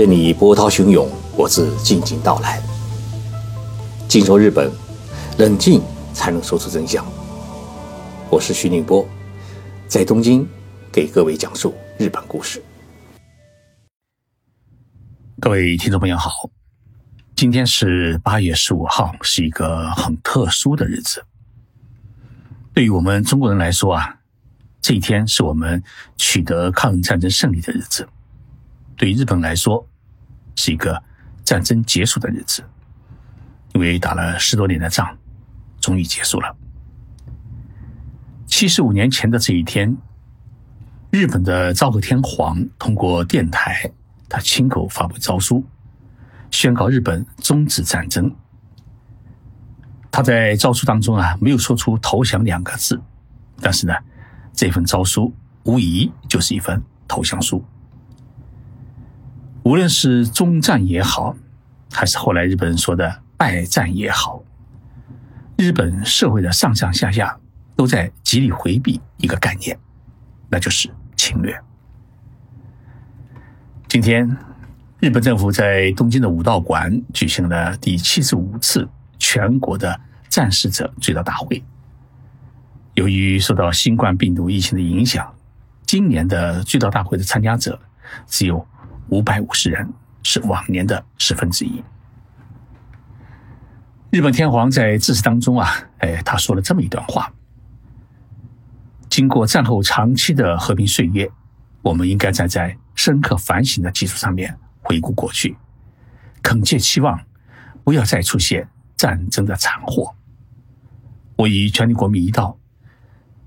任你波涛汹涌，我自静静到来。静说日本，冷静才能说出真相。我是徐宁波，在东京给各位讲述日本故事。各位听众朋友好，今天是八月十五号，是一个很特殊的日子。对于我们中国人来说啊，这一天是我们取得抗日战争胜利的日子。对于日本来说，是一个战争结束的日子，因为打了十多年的仗，终于结束了。七十五年前的这一天，日本的昭和天皇通过电台，他亲口发布诏书，宣告日本终止战争。他在诏书当中啊，没有说出投降两个字，但是呢，这份诏书无疑就是一份投降书。无论是中战也好，还是后来日本人说的败战也好，日本社会的上上下下都在极力回避一个概念，那就是侵略。今天，日本政府在东京的武道馆举行了第七十五次全国的战死者追悼大会。由于受到新冠病毒疫情的影响，今年的追悼大会的参加者只有。五百五十人是往年的十分之一。日本天皇在致辞当中啊，哎，他说了这么一段话：经过战后长期的和平岁月，我们应该站在深刻反省的基础上面回顾过去，恳切期望不要再出现战争的惨祸。我与全体国民一道，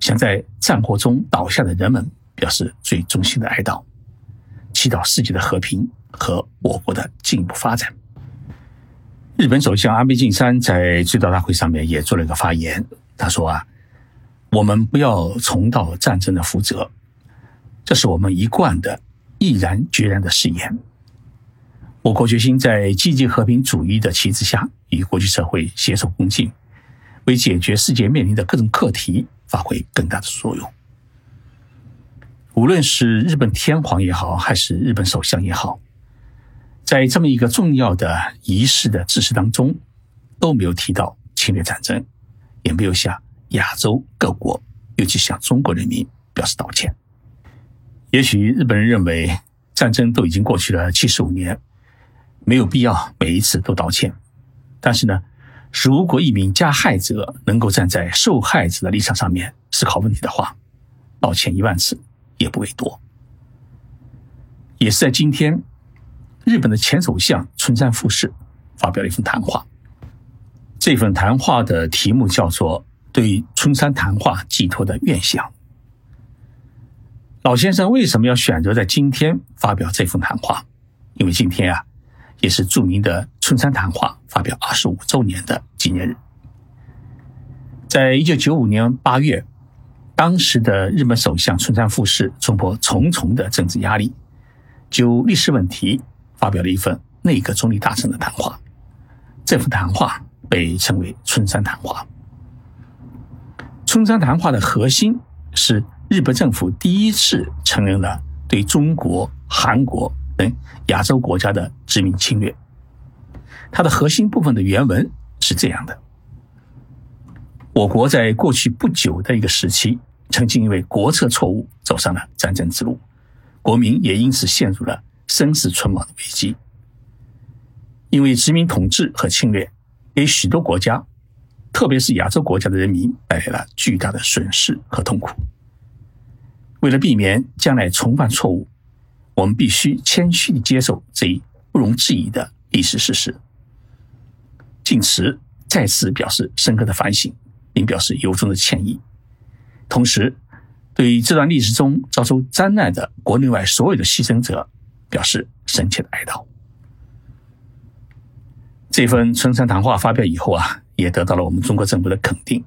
向在战火中倒下的人们表示最衷心的哀悼。祈祷世界的和平和我国的进一步发展。日本首相安倍晋三在追悼大会上面也做了一个发言，他说：“啊，我们不要重蹈战争的覆辙，这是我们一贯的毅然决然的誓言。我国决心在积极和平主义的旗帜下，与国际社会携手共进，为解决世界面临的各种课题发挥更大的作用。”无论是日本天皇也好，还是日本首相也好，在这么一个重要的仪式的致辞当中，都没有提到侵略战争，也没有向亚洲各国，尤其向中国人民表示道歉。也许日本人认为战争都已经过去了七十五年，没有必要每一次都道歉。但是呢，如果一名加害者能够站在受害者的立场上面思考问题的话，道歉一万次。也不为多，也是在今天，日本的前首相村山富士发表了一份谈话。这份谈话的题目叫做《对村山谈话寄托的愿想》。老先生为什么要选择在今天发表这份谈话？因为今天啊，也是著名的村山谈话发表二十五周年的纪念日。在一九九五年八月。当时的日本首相村山富士冲破重重的政治压力，就历史问题发表了一份内阁总理大臣的谈话。这份谈话被称为村山谈话。村山谈话的核心是日本政府第一次承认了对中国、韩国等亚洲国家的殖民侵略。它的核心部分的原文是这样的。我国在过去不久的一个时期，曾经因为国策错误走上了战争之路，国民也因此陷入了生死存亡的危机。因为殖民统治和侵略，给许多国家，特别是亚洲国家的人民带来了巨大的损失和痛苦。为了避免将来重犯错误，我们必须谦虚地接受这一不容置疑的历史事实。敬辞再次表示深刻的反省。并表示由衷的歉意，同时对于这段历史中遭受灾难的国内外所有的牺牲者表示深切的哀悼。这份村山谈话发表以后啊，也得到了我们中国政府的肯定，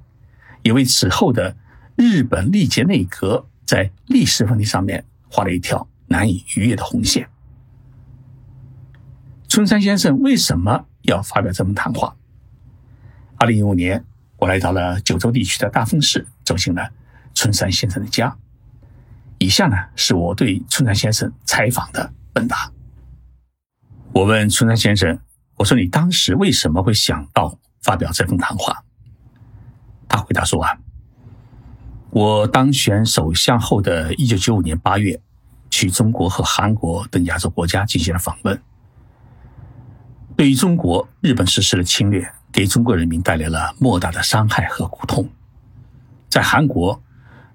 也为此后的日本历届内阁在历史问题上面画了一条难以逾越的红线。村山先生为什么要发表这份谈话？二零一五年。我来到了九州地区的大丰市，走进了村山先生的家。以下呢是我对村山先生采访的问答。我问村山先生：“我说你当时为什么会想到发表这份谈话？”他回答说：“啊，我当选首相后的一九九五年八月，去中国和韩国等亚洲国家进行了访问。对于中国，日本实施了侵略，给中国人民带来了莫大的伤害和苦痛。在韩国，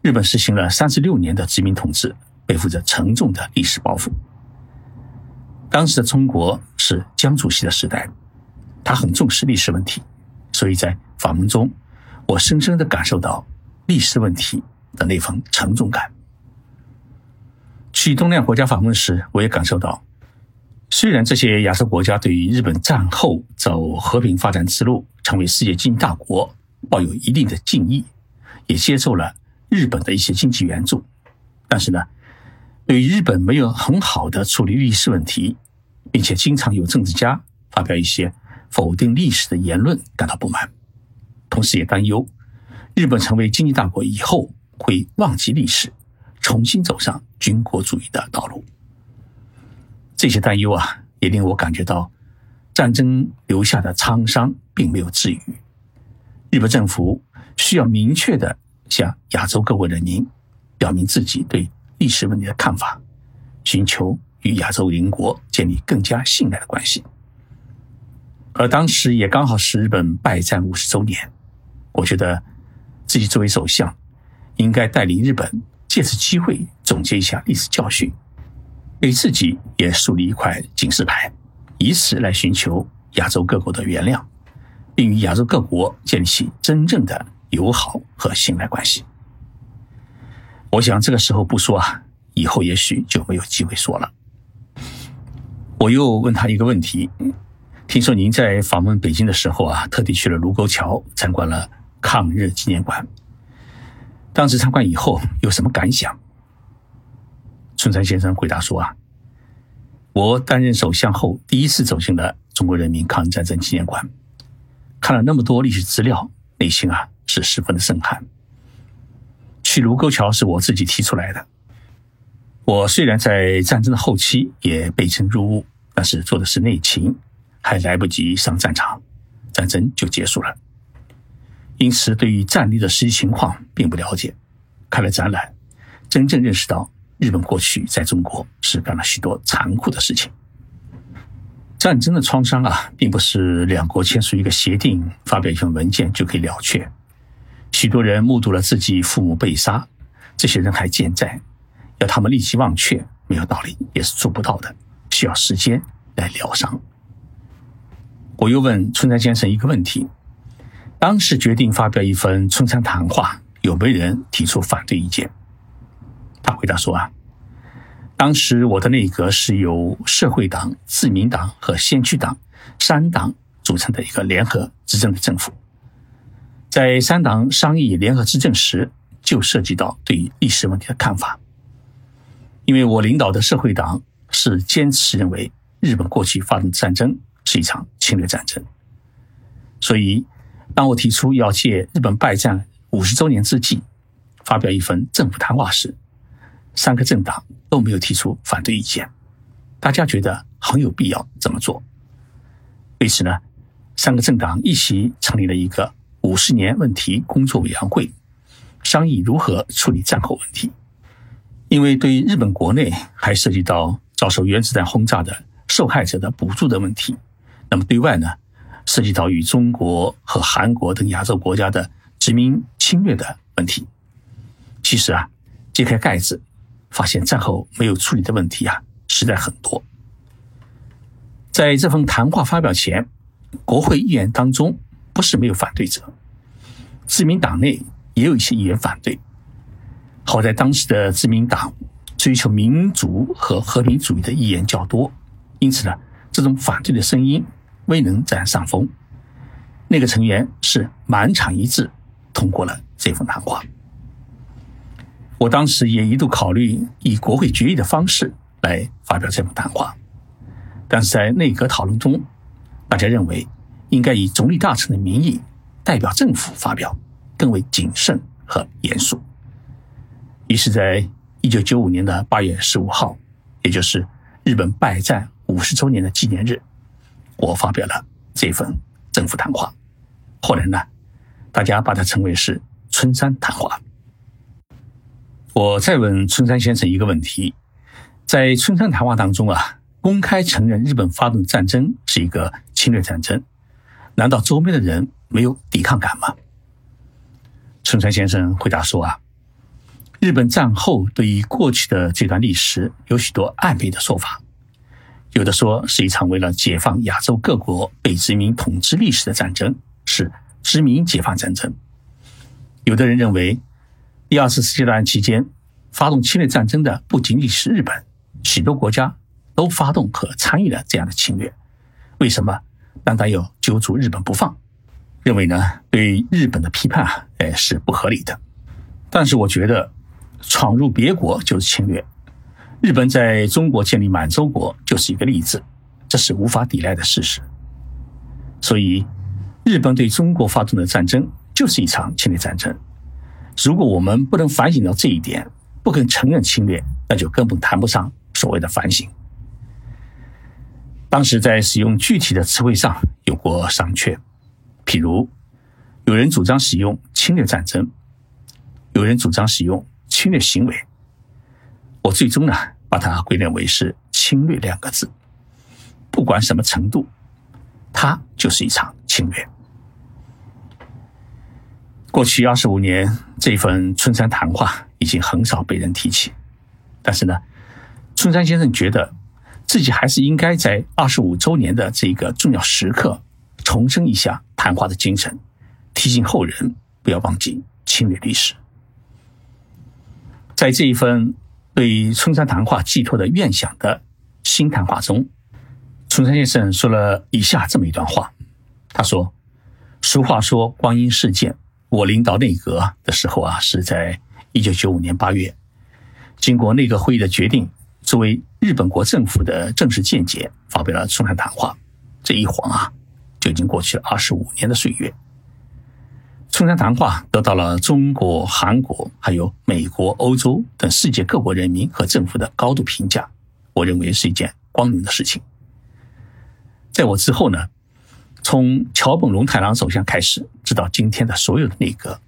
日本实行了三十六年的殖民统治，背负着沉重的历史包袱。”当时的中国是江主席的时代，他很重视历史问题，所以在访问中，我深深的感受到历史问题的那份沉重感。去东南亚国家访问时，我也感受到，虽然这些亚洲国家对于日本战后走和平发展之路、成为世界经济大国抱有一定的敬意，也接受了日本的一些经济援助，但是呢，对于日本没有很好的处理历史问题。并且经常有政治家发表一些否定历史的言论，感到不满，同时也担忧日本成为经济大国以后会忘记历史，重新走上军国主义的道路。这些担忧啊，也令我感觉到战争留下的沧桑并没有治愈。日本政府需要明确的向亚洲各国人民表明自己对历史问题的看法，寻求。与亚洲邻国建立更加信赖的关系，而当时也刚好是日本败战五十周年，我觉得自己作为首相，应该带领日本借此机会总结一下历史教训，给自己也树立一块警示牌，以此来寻求亚洲各国的原谅，并与亚洲各国建立起真正的友好和信赖关系。我想这个时候不说啊，以后也许就没有机会说了。我又问他一个问题：听说您在访问北京的时候啊，特地去了卢沟桥参观了抗日纪念馆。当时参观以后有什么感想？孙山先生回答说啊，我担任首相后第一次走进了中国人民抗日战争纪念馆，看了那么多历史资料，内心啊是十分的震撼。去卢沟桥是我自己提出来的。我虽然在战争的后期也被征入伍。但是做的是内勤，还来不及上战场，战争就结束了。因此，对于战地的实际情况并不了解。看了展览，真正认识到日本过去在中国是干了许多残酷的事情。战争的创伤啊，并不是两国签署一个协定、发表一份文件就可以了却。许多人目睹了自己父母被杀，这些人还健在，要他们立即忘却，没有道理，也是做不到的。需要时间来疗伤。我又问春山先生一个问题：当时决定发表一份春山谈话，有没人提出反对意见？他回答说：“啊，当时我的内阁是由社会党、自民党和先驱党三党组成的一个联合执政的政府。在三党商议联合执政时，就涉及到对历史问题的看法。因为我领导的社会党。”是坚持认为日本过去发动战争是一场侵略战争，所以当我提出要借日本败战五十周年之际发表一份政府谈话时，三个政党都没有提出反对意见，大家觉得很有必要这么做。为此呢，三个政党一起成立了一个五十年问题工作委员会，商议如何处理战后问题，因为对日本国内还涉及到。遭受原子弹轰炸的受害者的补助的问题，那么对外呢，涉及到与中国和韩国等亚洲国家的殖民侵略的问题。其实啊，揭开盖子，发现战后没有处理的问题啊，实在很多。在这份谈话发表前，国会议员当中不是没有反对者，自民党内也有一些议员反对。好在当时的自民党。追求民主和和平主义的议员较多，因此呢，这种反对的声音未能占上风。那个成员是满场一致通过了这份谈话。我当时也一度考虑以国会决议的方式来发表这份谈话，但是在内阁讨论中，大家认为应该以总理大臣的名义代表政府发表，更为谨慎和严肃。于是，在一九九五年的八月十五号，也就是日本败战五十周年的纪念日，我发表了这份政府谈话。后来呢，大家把它称为是春山谈话。我再问春山先生一个问题：在春山谈话当中啊，公开承认日本发动战争是一个侵略战争，难道周边的人没有抵抗感吗？春山先生回答说啊。日本战后对于过去的这段历史有许多暧昧的说法，有的说是一场为了解放亚洲各国被殖民统治历史的战争，是殖民解放战争；有的人认为，第二次世界大战期间发动侵略战争的不仅仅是日本，许多国家都发动和参与了这样的侵略。为什么？单单要揪住日本不放？认为呢？对日本的批判啊，哎是不合理的。但是我觉得。闯入别国就是侵略，日本在中国建立满洲国就是一个例子，这是无法抵赖的事实。所以，日本对中国发动的战争就是一场侵略战争。如果我们不能反省到这一点，不肯承认侵略，那就根本谈不上所谓的反省。当时在使用具体的词汇上有过商榷，譬如有人主张使用侵略战争，有人主张使用。侵略行为，我最终呢把它归类为是“侵略”两个字。不管什么程度，它就是一场侵略。过去二十五年，这份春山谈话已经很少被人提起，但是呢，春山先生觉得自己还是应该在二十五周年的这个重要时刻，重申一下谈话的精神，提醒后人不要忘记侵略历史。在这一份对春山谈话寄托的愿想的新谈话中，春山先生说了以下这么一段话。他说：“俗话说，光阴似箭。我领导内阁的时候啊，是在一九九五年八月，经过内阁会议的决定，作为日本国政府的正式见解，发表了春山谈话。这一晃啊，就已经过去了二十五年的岁月。”春山谈话得到了中国、韩国、还有美国、欧洲等世界各国人民和政府的高度评价，我认为是一件光荣的事情。在我之后呢，从桥本龙太郎首相开始，直到今天的所有的内阁，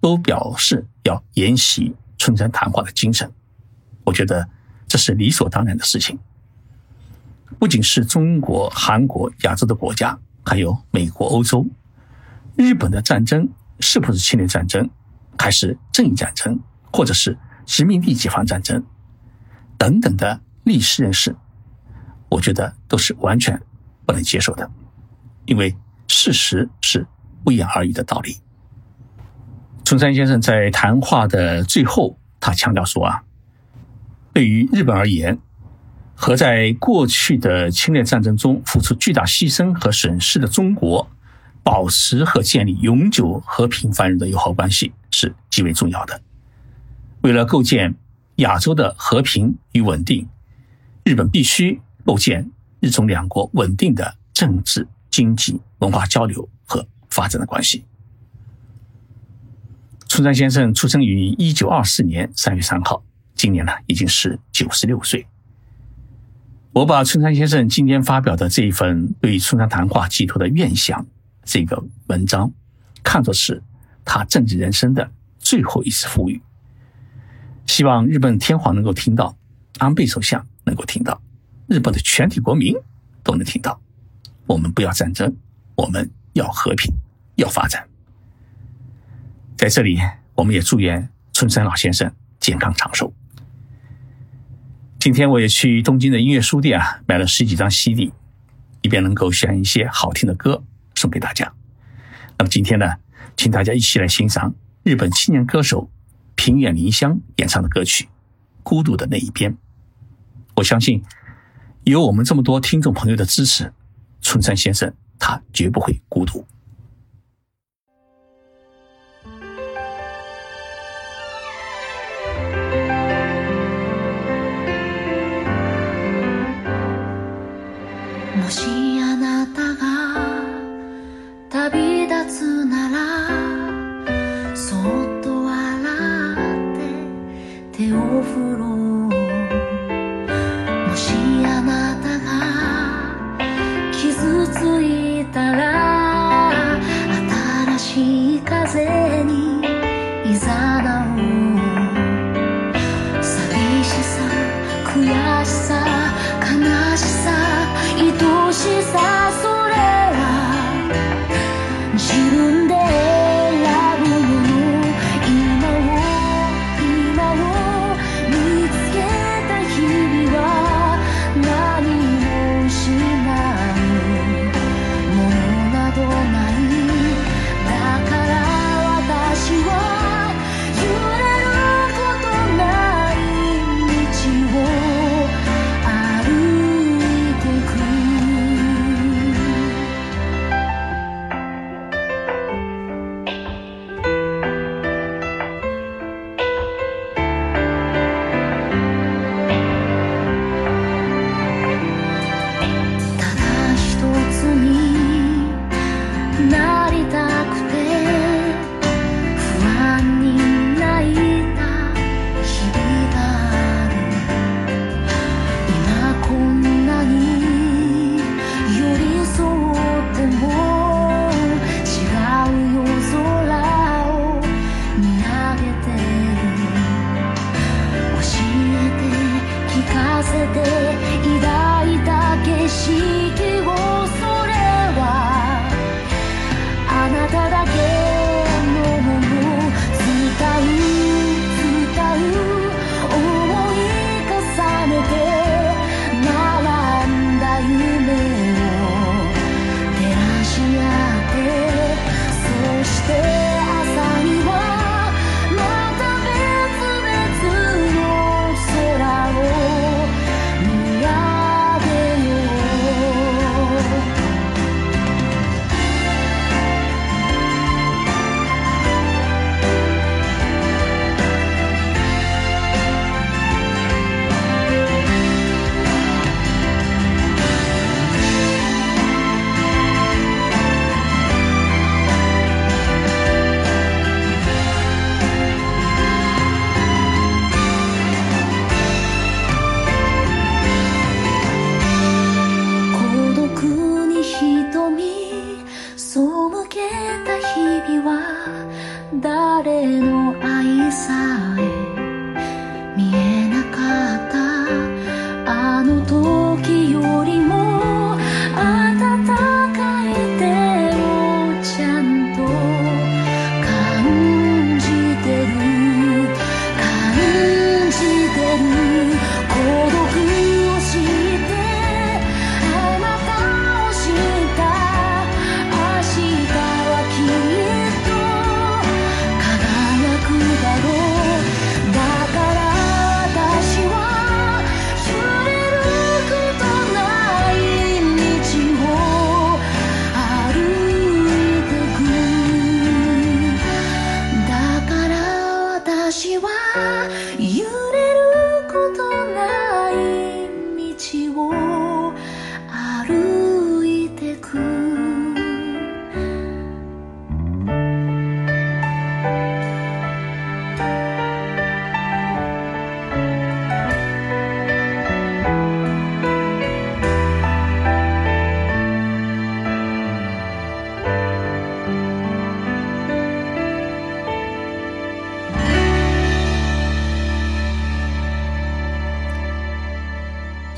都表示要沿袭春山谈话的精神。我觉得这是理所当然的事情。不仅是中国、韩国、亚洲的国家，还有美国、欧洲、日本的战争。是不是侵略战争，还是正义战争，或者是殖民地解放战争等等的历史认识，我觉得都是完全不能接受的，因为事实是不言而喻的道理。春山先生在谈话的最后，他强调说啊，对于日本而言，和在过去的侵略战争中付出巨大牺牲和损失的中国。保持和建立永久和平繁荣的友好关系是极为重要的。为了构建亚洲的和平与稳定，日本必须构建日中两国稳定的政治、经济、文化交流和发展的关系。春山先生出生于一九二四年三月三号，今年呢已经是九十六岁。我把春山先生今天发表的这一份对春山谈话寄托的愿想。这个文章看作是他政治人生的最后一次呼吁，希望日本天皇能够听到，安倍首相能够听到，日本的全体国民都能听到。我们不要战争，我们要和平，要发展。在这里，我们也祝愿春山老先生健康长寿。今天我也去东京的音乐书店啊，买了十几张 CD，以便能够选一些好听的歌。送给大家。那么今天呢，请大家一起来欣赏日本青年歌手平远绫香演唱的歌曲《孤独的那一边》。我相信，有我们这么多听众朋友的支持，春山先生他绝不会孤独。手を振ろうもしあなたが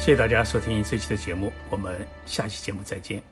谢谢大家收听这期的节目，我们下期节目再见。